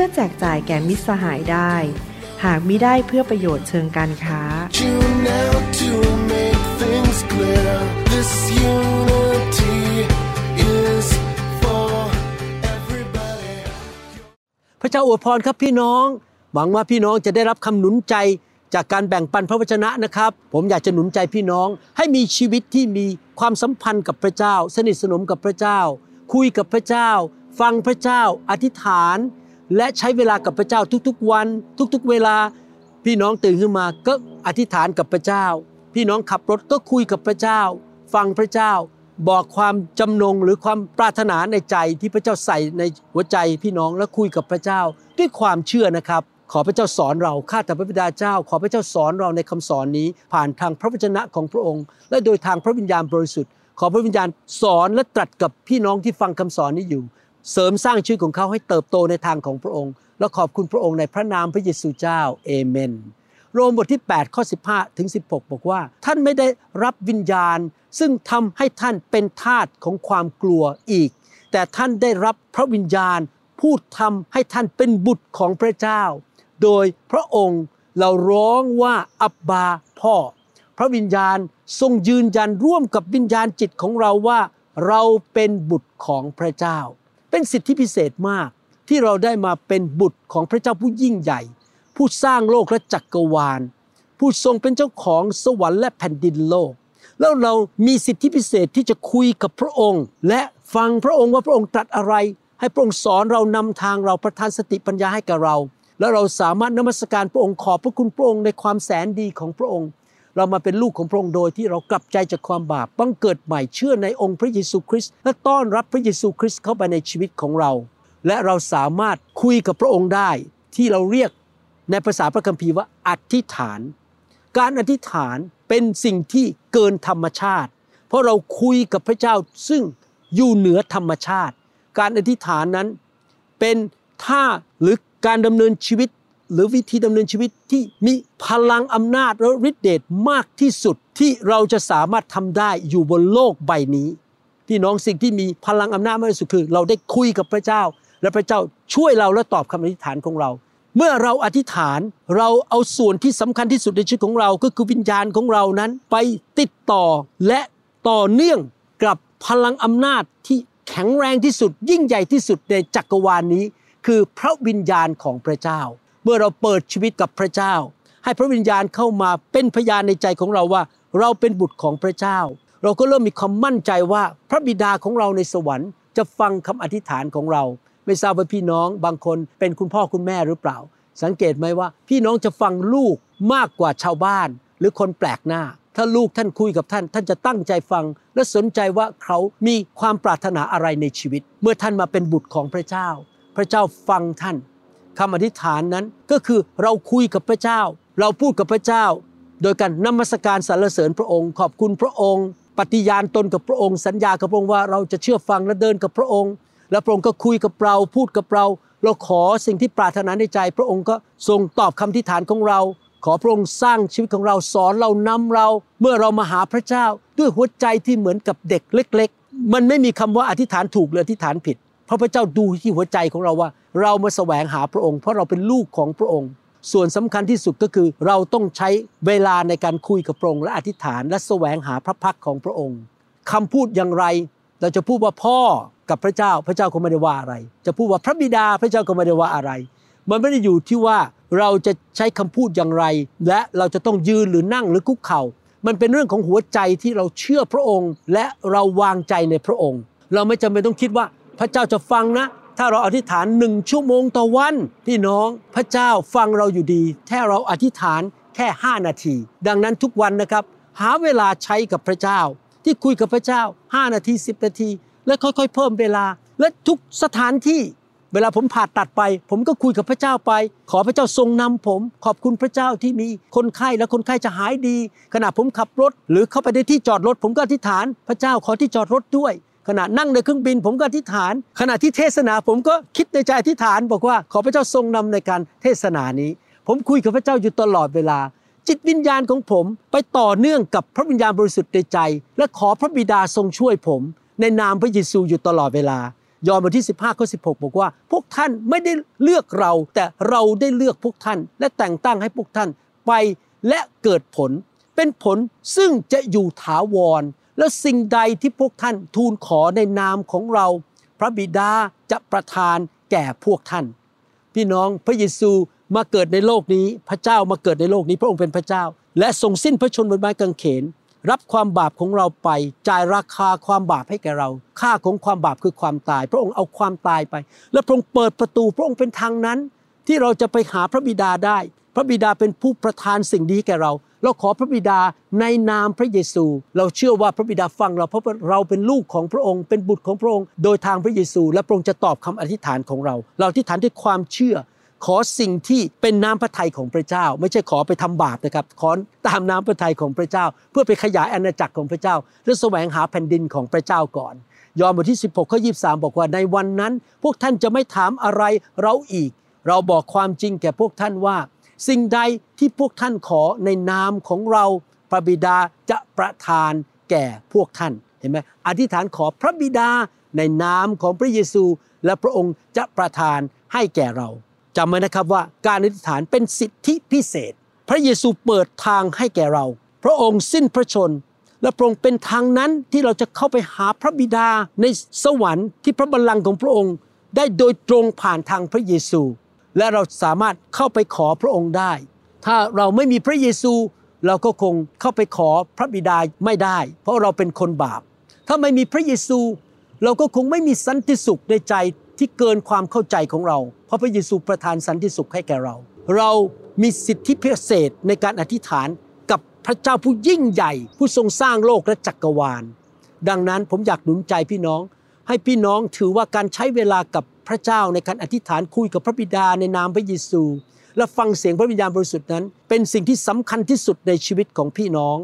พื่อแจกจ่ายแก่มิตรสหายได้ หากมิได้เพื่อประโยชน์เชิงการค้า พระเจ้าอวยพรครับพี่น้อง หวังว่าพี่น้องจะได้รับคำหนุนใจจากการแบ่งปันพระวจนะนะครับ ผมอยากจะหนุนใจพี่น้อง ให้มีชีวิตที่มีความสัมพันธ์กับพระเจ้า สนิทสนมกับพระเจ้า คุยกับพระเจ้า ฟังพระเจ้า อธิษฐาน และใช้เวลากับพระเจ้าทุกๆวัน ทุกๆ เวลา พี่น้องตื่นขึ้นมาก็อธิษฐานกับพระเจ้า พี่น้องขับรถก็คุยกับพระเจ้า ฟังพระเจ้า บอกความจำนงหรือความปรารถนาในใจที่พระเจ้าใส่ในหัวใจพี่น้องและคุยกับพระเจ้า ด้วยความเชื่อนะครับ ขอพระเจ้าสอนเราข้าแต่พระบิดาเจ้า ขอพระเจ้าสอนเราในคำสอนนี้ ผ่านทางพระวจนะของพระองค์ และโดยทางพระวิญญาณบริสุทธิ์ ขอพระวิญญาณสอนและตรัสกับพี่น้องที่ฟังคำสอนนี้อยู่ เสริมสร้างชีวิตของเขาให้เติบโตในทางของพระองค์ และขอบคุณพระองค์ในพระนามพระเยซูเจ้าเอเมน โรมบทที่ 8 ข้อ 15 ถึง 16 บอกว่า ท่านไม่ได้รับวิญญาณ ซึ่งทำให้ท่านเป็นทาสของความกลัวอีก แต่ท่านได้รับพระวิญญาณพูดทำให้ท่านเป็นบุตรของพระเจ้า โดยพระองค์เราร้องว่าอับบาพ่อ พระวิญญาณทรงยืนยันร่วมกับวิญญาณจิตของเราว่า เราเป็นบุตรของพระเจ้า เป็นสิทธิพิเศษมากที่เราได้มาเป็นบุตรของพระเจ้าผู้ยิ่งใหญ่ ผู้สร้างโลกและจักรวาล ผู้ทรงเป็นเจ้าของสวรรค์และแผ่นดินโลก แล้วเรามีสิทธิพิเศษที่จะคุยกับพระองค์ และฟังพระองค์ว่าพระองค์ตรัสอะไร ให้พระองค์สอนเรานำทางเราประทานสติปัญญาให้กับเรา แล้วเราสามารถนมัสการพระองค์ขอบพระคุณพระองค์ในความแสนดีของพระองค์ เรามาเป็นลูกของพระองค์โดยที่เรากลับใจจากความบาปบังเกิดใหม่เชื่อในองค์พระเยซูคริสต์และต้อนรับพระเยซูคริสต์เข้าไปในชีวิตของเรา และเราสามารถคุยกับพระองค์ได้ที่เราเรียกในภาษาพระคัมภีร์ว่าอธิษฐาน การอธิษฐานเป็นสิ่งที่เกินธรรมชาติ เพราะเราคุยกับพระเจ้าซึ่งอยู่เหนือธรรมชาติ การอธิษฐานนั้นเป็นท่าหรือการดำเนินชีวิต หรือวิธีดำเนินชีวิตที่มีพลังอำนาจและฤทธิเดชมากที่สุดที่เราจะสามารถทำได้อยู่บนโลกใบนี้พี่น้องสิ่งที่มีพลังอำนาจมากที่สุดคือ เราได้คุยกับพระเจ้า และพระเจ้าช่วยเราและตอบคำอธิษฐานของเรา เมื่อเราอธิษฐานเราเอาส่วนที่สำคัญที่สุดในชีวิตของเราก็คือวิญญาณของเรานั้น ไปติดต่อและต่อเนื่องกับพลังอำนาจที่แข็งแรงที่สุด ยิ่งใหญ่ที่สุดในจักรวาลนี้ คือพระวิญญาณของพระเจ้า มื่อเราเปิดชีวิตกับพระเจ้า ให้พระวิญญาณเข้ามาเป็นพยานในใจของเราว่า เราเป็นบุตรของพระเจ้า เราก็เริ่มมีความมั่นใจว่าพระบิดาของเราในสวรรค์ จะฟังคำอธิษฐานของเรา ไม่ทราบว่าพี่น้องบางคนเป็นคุณพ่อคุณแม่หรือเปล่า สังเกตไหมว่า พี่น้องจะฟังลูกมากกว่าชาวบ้าน หรือคนแปลกหน้า ถ้าลูกท่านคุยกับท่าน ท่านจะตั้งใจฟัง และสนใจว่าเขามีความปรารถนาอะไรในชีวิต เมื่อท่านมาเป็นบุตรของพระเจ้า พระเจ้าฟังท่าน คำอธิษฐานนั้นก็คือเราคุยกับพระเจ้า เราพูดกับพระเจ้า โดยการนมัสการสรรเสริญพระองค์ ขอบคุณพระองค์ ปฏิญาณตนกับพระองค์ สัญญากับพระองค์ว่าเราจะเชื่อฟังและเดินกับพระองค์ และพระองค์ก็คุยกับเราพูดกับเรา เราขอสิ่งที่ปรารถนาในใจ พระองค์ก็ทรงตอบคำอธิษฐานของเรา ขอพระองค์สร้างชีวิตของเราสอนเรานำเรา เมื่อเรามาหาพระเจ้า ด้วยหัวใจที่เหมือนกับเด็กเล็ก ๆ มันไม่มีคำว่าอธิษฐานถูกหรืออธิษฐานผิด พระพระเจ้าดูที่หัวใจของเราว่า เรามาแสวงหาพระองค์ เพราะเราเป็นลูกของพระองค์ ส่วนสำคัญที่สุดก็คือเราต้องใช้เวลาในการคุยกับพระองค์และอธิษฐานและแสวงหาพระพักของพระองค์คำพูดอย่างไร เราจะพูดว่าพ่อกับพระเจ้าพระเจ้าก็ไม่ได้ว่าอะไร จะพูดว่าพระบิดาพระเจ้าก็ไม่ได้ว่าอะไร มันไม่ได้อยู่ที่ว่าเราจะใช้คำพูดอย่างไร และเราจะต้องยืนหรือนั่งหรือคุกเข่า มันเป็นเรื่องของหัวใจที่เราเชื่อพระองค์ และเราวางใจในพระองค์ เราไม่จำเป็นต้องคิดว่า พระเจ้าจะฟังนะ ถ้าเราอธิษฐานหนึ่งชั่วโมงต่อวันพี่น้องพระเจ้าฟังเราอยู่ดีแค่เราอธิษฐานแค่ 5 นาที ดังนั้นทุกวันนะครับ หาเวลาใช้กับพระเจ้า ที่คุยกับพระเจ้า 5 นาที 10 นาที และค่อยๆ เพิ่มเวลา และทุกสถานที่เวลาผมผ่าตัดไป ผมก็คุยกับพระเจ้าไป ขอพระเจ้าทรงนำผม ขอบคุณพระเจ้าที่มีคนไข้และคนไข้จะหายดี ขณะผมขับรถ หรือเข้าไปในที่จอดรถ ผมก็อธิษฐาน พระเจ้าขอที่จอดรถด้วย ขณะนั่งในเครื่องบินผมก็อธิษฐาน ขณะที่เทศนาผมก็คิดในใจอธิษฐาน บอกว่าขอพระเจ้าทรงนำในการเทศนานี้ ผมคุยกับพระเจ้าอยู่ตลอดเวลา จิตวิญญาณของผมไปต่อเนื่องกับพระวิญญาณบริสุทธิ์ในใจ และขอพระบิดาทรงช่วยผม ในนามพระเยซูอยู่ตลอดเวลายอห์นบทที่ 15ข้อ16 บอกว่า พวกท่านไม่ได้เลือกเรา แต่เราได้เลือกพวกท่าน และแต่งตั้งให้พวกท่านไปและเกิดผล เป็นผลซึ่งจะอยู่ถาวร และสิ่งใดที่พวกท่านทูลขอในนามของเรา พระบิดาจะประทานแก่พวกท่าน พี่น้องพระเยซูมาเกิดในโลกนี้พระเจ้ามาเกิดในโลกนี้พระองค์เป็นพระเจ้า และทรงสิ้นพระชนม์บนไม้กางเขน รับความบาปของเราไปจ่ายราคาความบาปให้แก่เรา ค่าของความบาปคือความตาย พระองค์เอาความตายไป และพระองค์เปิดประตู พระองค์เป็นทางนั้นที่เราจะไปหาพระบิดาได้ ระบิดาเป็นผู้ประทานสิ่งดีแก่เรา เราขอพระบิดาในนามพระเยซู เราเชื่อว่าพระบิดาฟังเราเพราะเราเป็นลูกของพระองค์ เป็นบุตรของพระองค์ โดยทางพระเยซู และพระองค์จะตอบคำอธิษฐานของเรา เราอธิษฐานด้วยความเชื่อ ขอสิ่งที่เป็นน้ำพระทัยของพระเจ้า ไม่ใช่ขอไปทำบาปนะครับ ขอตามน้ำพระทัยของพระเจ้า เพื่อไปขยายอาณาจักรของพระเจ้า และแสวงหาแผ่นดินของพระเจ้าก่อนยอห์นบทที่ 16ข้อ23 บอกว่าในวันนั้น พวกท่านจะไม่ถามอะไรเราอีก เราบอกความจริงแก่พวกท่านว่า สิ่งใดที่พวกท่านขอในนามของเราพระบิดาจะประทานแก่พวกท่านเห็นไหมอธิษฐานขอพระบิดาในนามของพระเยซู และพระองค์จะประทานให้แก่เราจำไว้นะครับว่าการอธิษฐานเป็นสิทธิพิเศษ พระเยซูเปิดทางให้แก่เรา พระองค์สิ้นพระชน และพระองค์เป็นทางนั้นที่เราจะเข้าไปหาพระบิดาในสวรรค์ที่พระบัลลังก์ของพระองค์ ได้โดยตรงผ่านทางพระเยซู และเราสามารถเข้าไปขอพระองค์ได้ ถ้าเราไม่มีพระเยซูเราก็คงเข้าไปขอพระบิดาไม่ได้ เพราะเราเป็นคนบาป ถ้าไม่มีพระเยซู เราก็คงไม่มีสันติสุขในใจที่เกินความเข้าใจของเรา เพราะพระเยซูประทานสันติสุขให้แก่เรา เรามีสิทธิพิเศษในการอธิษฐานกับพระเจ้าผู้ยิ่งใหญ่ ผู้ทรงสร้างโลกและจักรวาล ดังนั้นผมอยากหนุนใจพี่น้อง ให้พี่น้องถือว่าการใช้เวลากับพระเจ้าในการอธิษฐานคุยกับพระบิดาในนามพระเยซู และฟังเสียงพระวิญญาณบริสุทธิ์นั้น เป็นสิ่งที่สำคัญที่สุดในชีวิตของพี่น้อง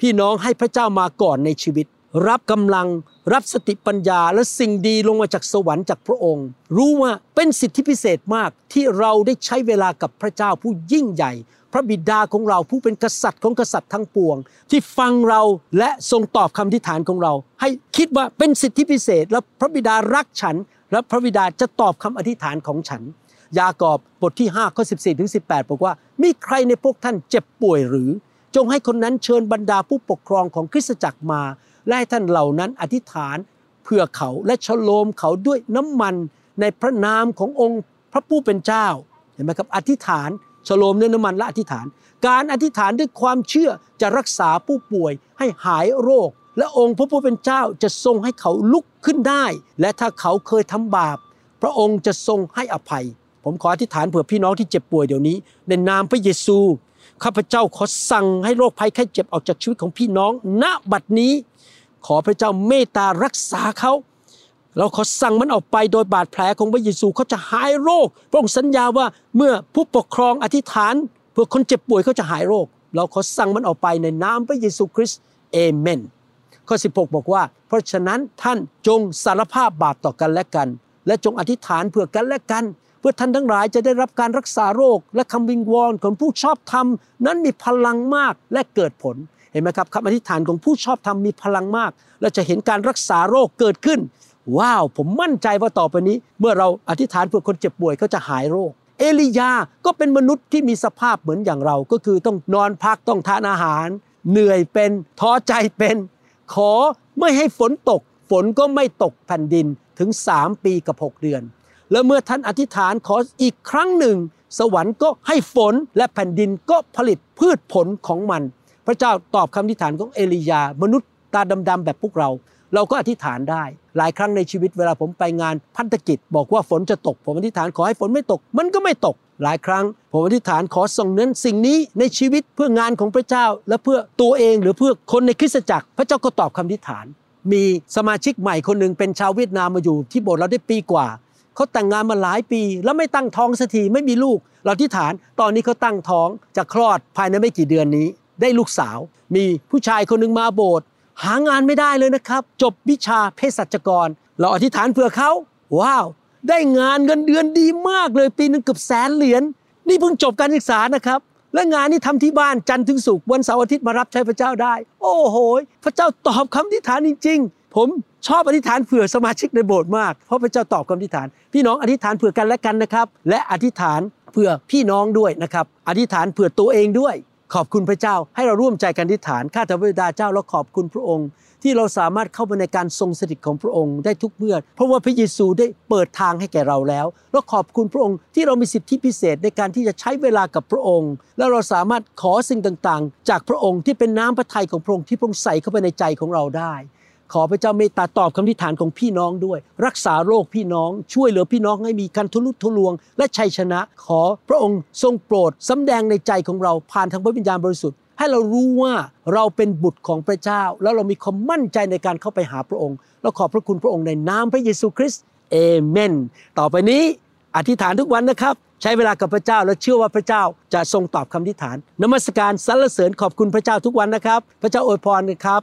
พี่น้องให้พระเจ้ามาก่อนในชีวิต รับกำลังรับสติปัญญาและสิ่งดีลงมาจากสวรรค์จากพระองค์ รู้ว่าเป็นสิทธิพิเศษมากที่เราได้ใช้เวลากับพระเจ้าผู้ยิ่งใหญ่ พระบิดาของเราผู้เป็นกษัตริย์ของกษัตริย์ทั้งปวง ที่ฟังเราและทรงตอบคำทิฐานของเรา ให้คิดว่าเป็นสิทธิพิเศษ และพระบิดารักฉัน และพระบิดาจะตอบคำอธิษฐานของฉัน ยากอบบทที่5ข้อ14ถึง18 บอกว่า มีใครในพวกท่านเจ็บป่วยหรือ จงให้คนนั้นเชิญบรรดาผู้ปกครองของคริสตจักรมาและให้ท่านเหล่านั้นอธิษฐานเพื่อเขาและฉโลมเขาด้วยน้ำมันในพระนามขององค์พระผู้เป็นเจ้าเห็นไหมครับอธิษฐาน ฉโลมด้วยน้ำมันและอธิษฐาน การอธิษฐานด้วยความเชื่อจะรักษาผู้ป่วยให้หายโรค และองค์พระผู้เป็นเจ้าจะทรงให้เขาลุกขึ้นได้ และถ้าเขาเคยทำบาป พระองค์จะทรงให้อภัย ผมขออธิษฐานเผื่อพี่น้องที่เจ็บป่วยเดี๋ยวนี้ ในนามพระเยซูข้าพเจ้าขอสั่งให้โรคภัยไข้เจ็บออกจากชีวิตของพี่น้อง ณบัดนี้ ขอพระเจ้าเมตตารักษาเขา เราขอสั่งมันออกไปโดยบาดแผลของพระเยซูเขาจะหายโรค พระองค์สัญญาว่าเมื่อผู้ปกครองอธิษฐานเพื่อคนเจ็บป่วยเขาจะหายโรค เราขอสั่งมันออกไปในนามพระเยซูคริสต์เอเมน ข้อ 16 บอกว่า เพราะฉะนั้นท่านจงสารภาพบาปต่อกันและกัน และจงอธิษฐานเพื่อกันและกัน เพื่อท่านทั้งหลายจะได้รับการรักษาโรค และคำวิงวอนของผู้ชอบธรรม นั้นมีพลังมากและเกิดผลเห็นไหมครับคำอธิษฐานของผู้ชอบธรรมมีพลังมาก และจะเห็นการรักษาโรคเกิดขึ้น ว้าว ผมมั่นใจว่าต่อไปนี้ เมื่อเราอธิษฐานเพื่อคนเจ็บป่วยเขาจะหายโรค เอลียาก็เป็นมนุษย์ที่มีสภาพเหมือนอย่างเรา ก็คือต้องนอนพักต้องทานอาหาร เหนื่อยเป็นท้อใจเป็น ขอไม่ให้ฝนตก ฝนก็ไม่ตกแผ่นดินถึง 3 ปีกับ 6 เดือน แล้วเมื่อท่านอธิษฐานขออีกครั้งหนึ่ง สวรรค์ก็ให้ฝนและแผ่นดินก็ผลิตพืชผลของมัน พระเจ้าตอบคำอธิษฐานของเอลียามนุษย์ตาดำๆแบบพวกเรา เราก็อธิษฐานได้ หลายครั้งในชีวิตเวลาผมไปงานพันธกิจ บอกว่าฝนจะตก ผมอธิษฐานขอให้ฝนไม่ตก มันก็ไม่ตก หลายครั้ง ผมอธิษฐานขอส่งเน้นสิ่งนี้ในชีวิตเพื่องานของพระเจ้า และเพื่อตัวเองหรือเพื่อคนในคริสตจักร พระเจ้าก็ตอบคำอธิษฐาน มีสมาชิกใหม่คนหนึ่งเป็นชาวเวียดนามมาอยู่ที่โบสถ์เราได้ปีกว่าเขาแต่งงานมาหลายปี แล้วไม่ตั้งท้องสักทีไม่มีลูก เราที่ฐานตอนนี้เขาตั้งท้องจะคลอดภายในไม่กี่เดือนนี้ ได้ลูกสาว มีผู้ชายคนหนึ่งมาโบสถ์ หางานไม่ได้เลยนะครับ จบวิชาเภสัชกร เราอธิษฐานเผื่อเขาว้าว ได้งานเงินเดือนดีมากเลยปีหนึงเกือบแสนเหรียญนี่เพิ่งจบการศึกษานะครับ และงานนี้ทำที่บ้านจันทร์ถึงศุกร์วันเสาร์อาทิตย์มารับใช้พระเจ้าได้ โอ้โหพระเจ้าตอบคำอธิษฐานจริง ๆ ผมชอบอธิษฐานเผื่อสมาชิกในโบสถ์มากเพราะพระเจ้าตอบคำอธิษฐาน พี่น้องอธิษฐานเผื่อกันและกันนะครับ และอธิษฐานเผื่อพี่น้องด้วยนะครับ อธิษฐานเผื่อตัวเองด้วย ขอบคุณพระเจ้าให้เราร่วมใจกันอธิษฐานข้าแต่พระบิดาเจ้าเราขอบคุณพระองค์ ที่เราสามารถเข้าไปในการทรงสถิตของพระองค์ได้ทุกเมื่อเพราะว่าพระเยซูได้เปิดทางให้แก่เราแล้วเราขอบคุณพระองค์ที่เรามีสิทธิพิเศษในการที่จะใช้เวลากับพระองค์ แล้วเราสามารถขอสิ่งต่างๆ จากพระองค์ที่เป็นน้ำพระทัยของพระองค์ที่พระองค์ใส่เข้าไปในใจของเราได้ ขอพระเจ้าเมตตาตอบคำอธิฐานของพี่น้องด้วย รักษาโรคพี่น้องช่วยเหลือพี่น้องให้มีการทุลุทุลวง และชัยชนะ ขอพระองค์ทรงโปรดสำแดงในใจของเราผ่านทางพระวิญญาณบริสุทธิ์ให้เรารู้ว่าเราเป็นบุตรของพระเจ้า แล้วเรามีความมั่นใจในการเข้าไปหาพระองค์แล้วขอบพระคุณพระองค์ในนามพระเยซูคริสต์เอเมนต่อไปนี้อธิษฐานทุกวันนะครับ ใช้เวลากับพระเจ้าและเชื่อว่าพระเจ้าจะทรงตอบคำอธิษฐานนมัสการสรรเสริญขอบคุณพระเจ้าทุกวันนะครับ พระเจ้าอวยพรนะครับ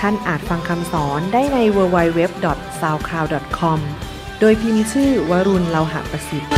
ท่านอาจฟังคำสอนได้ใน www.soundcloud.com โดยพิมพ์ชื่อวรุณเลาหะประสิทธิ์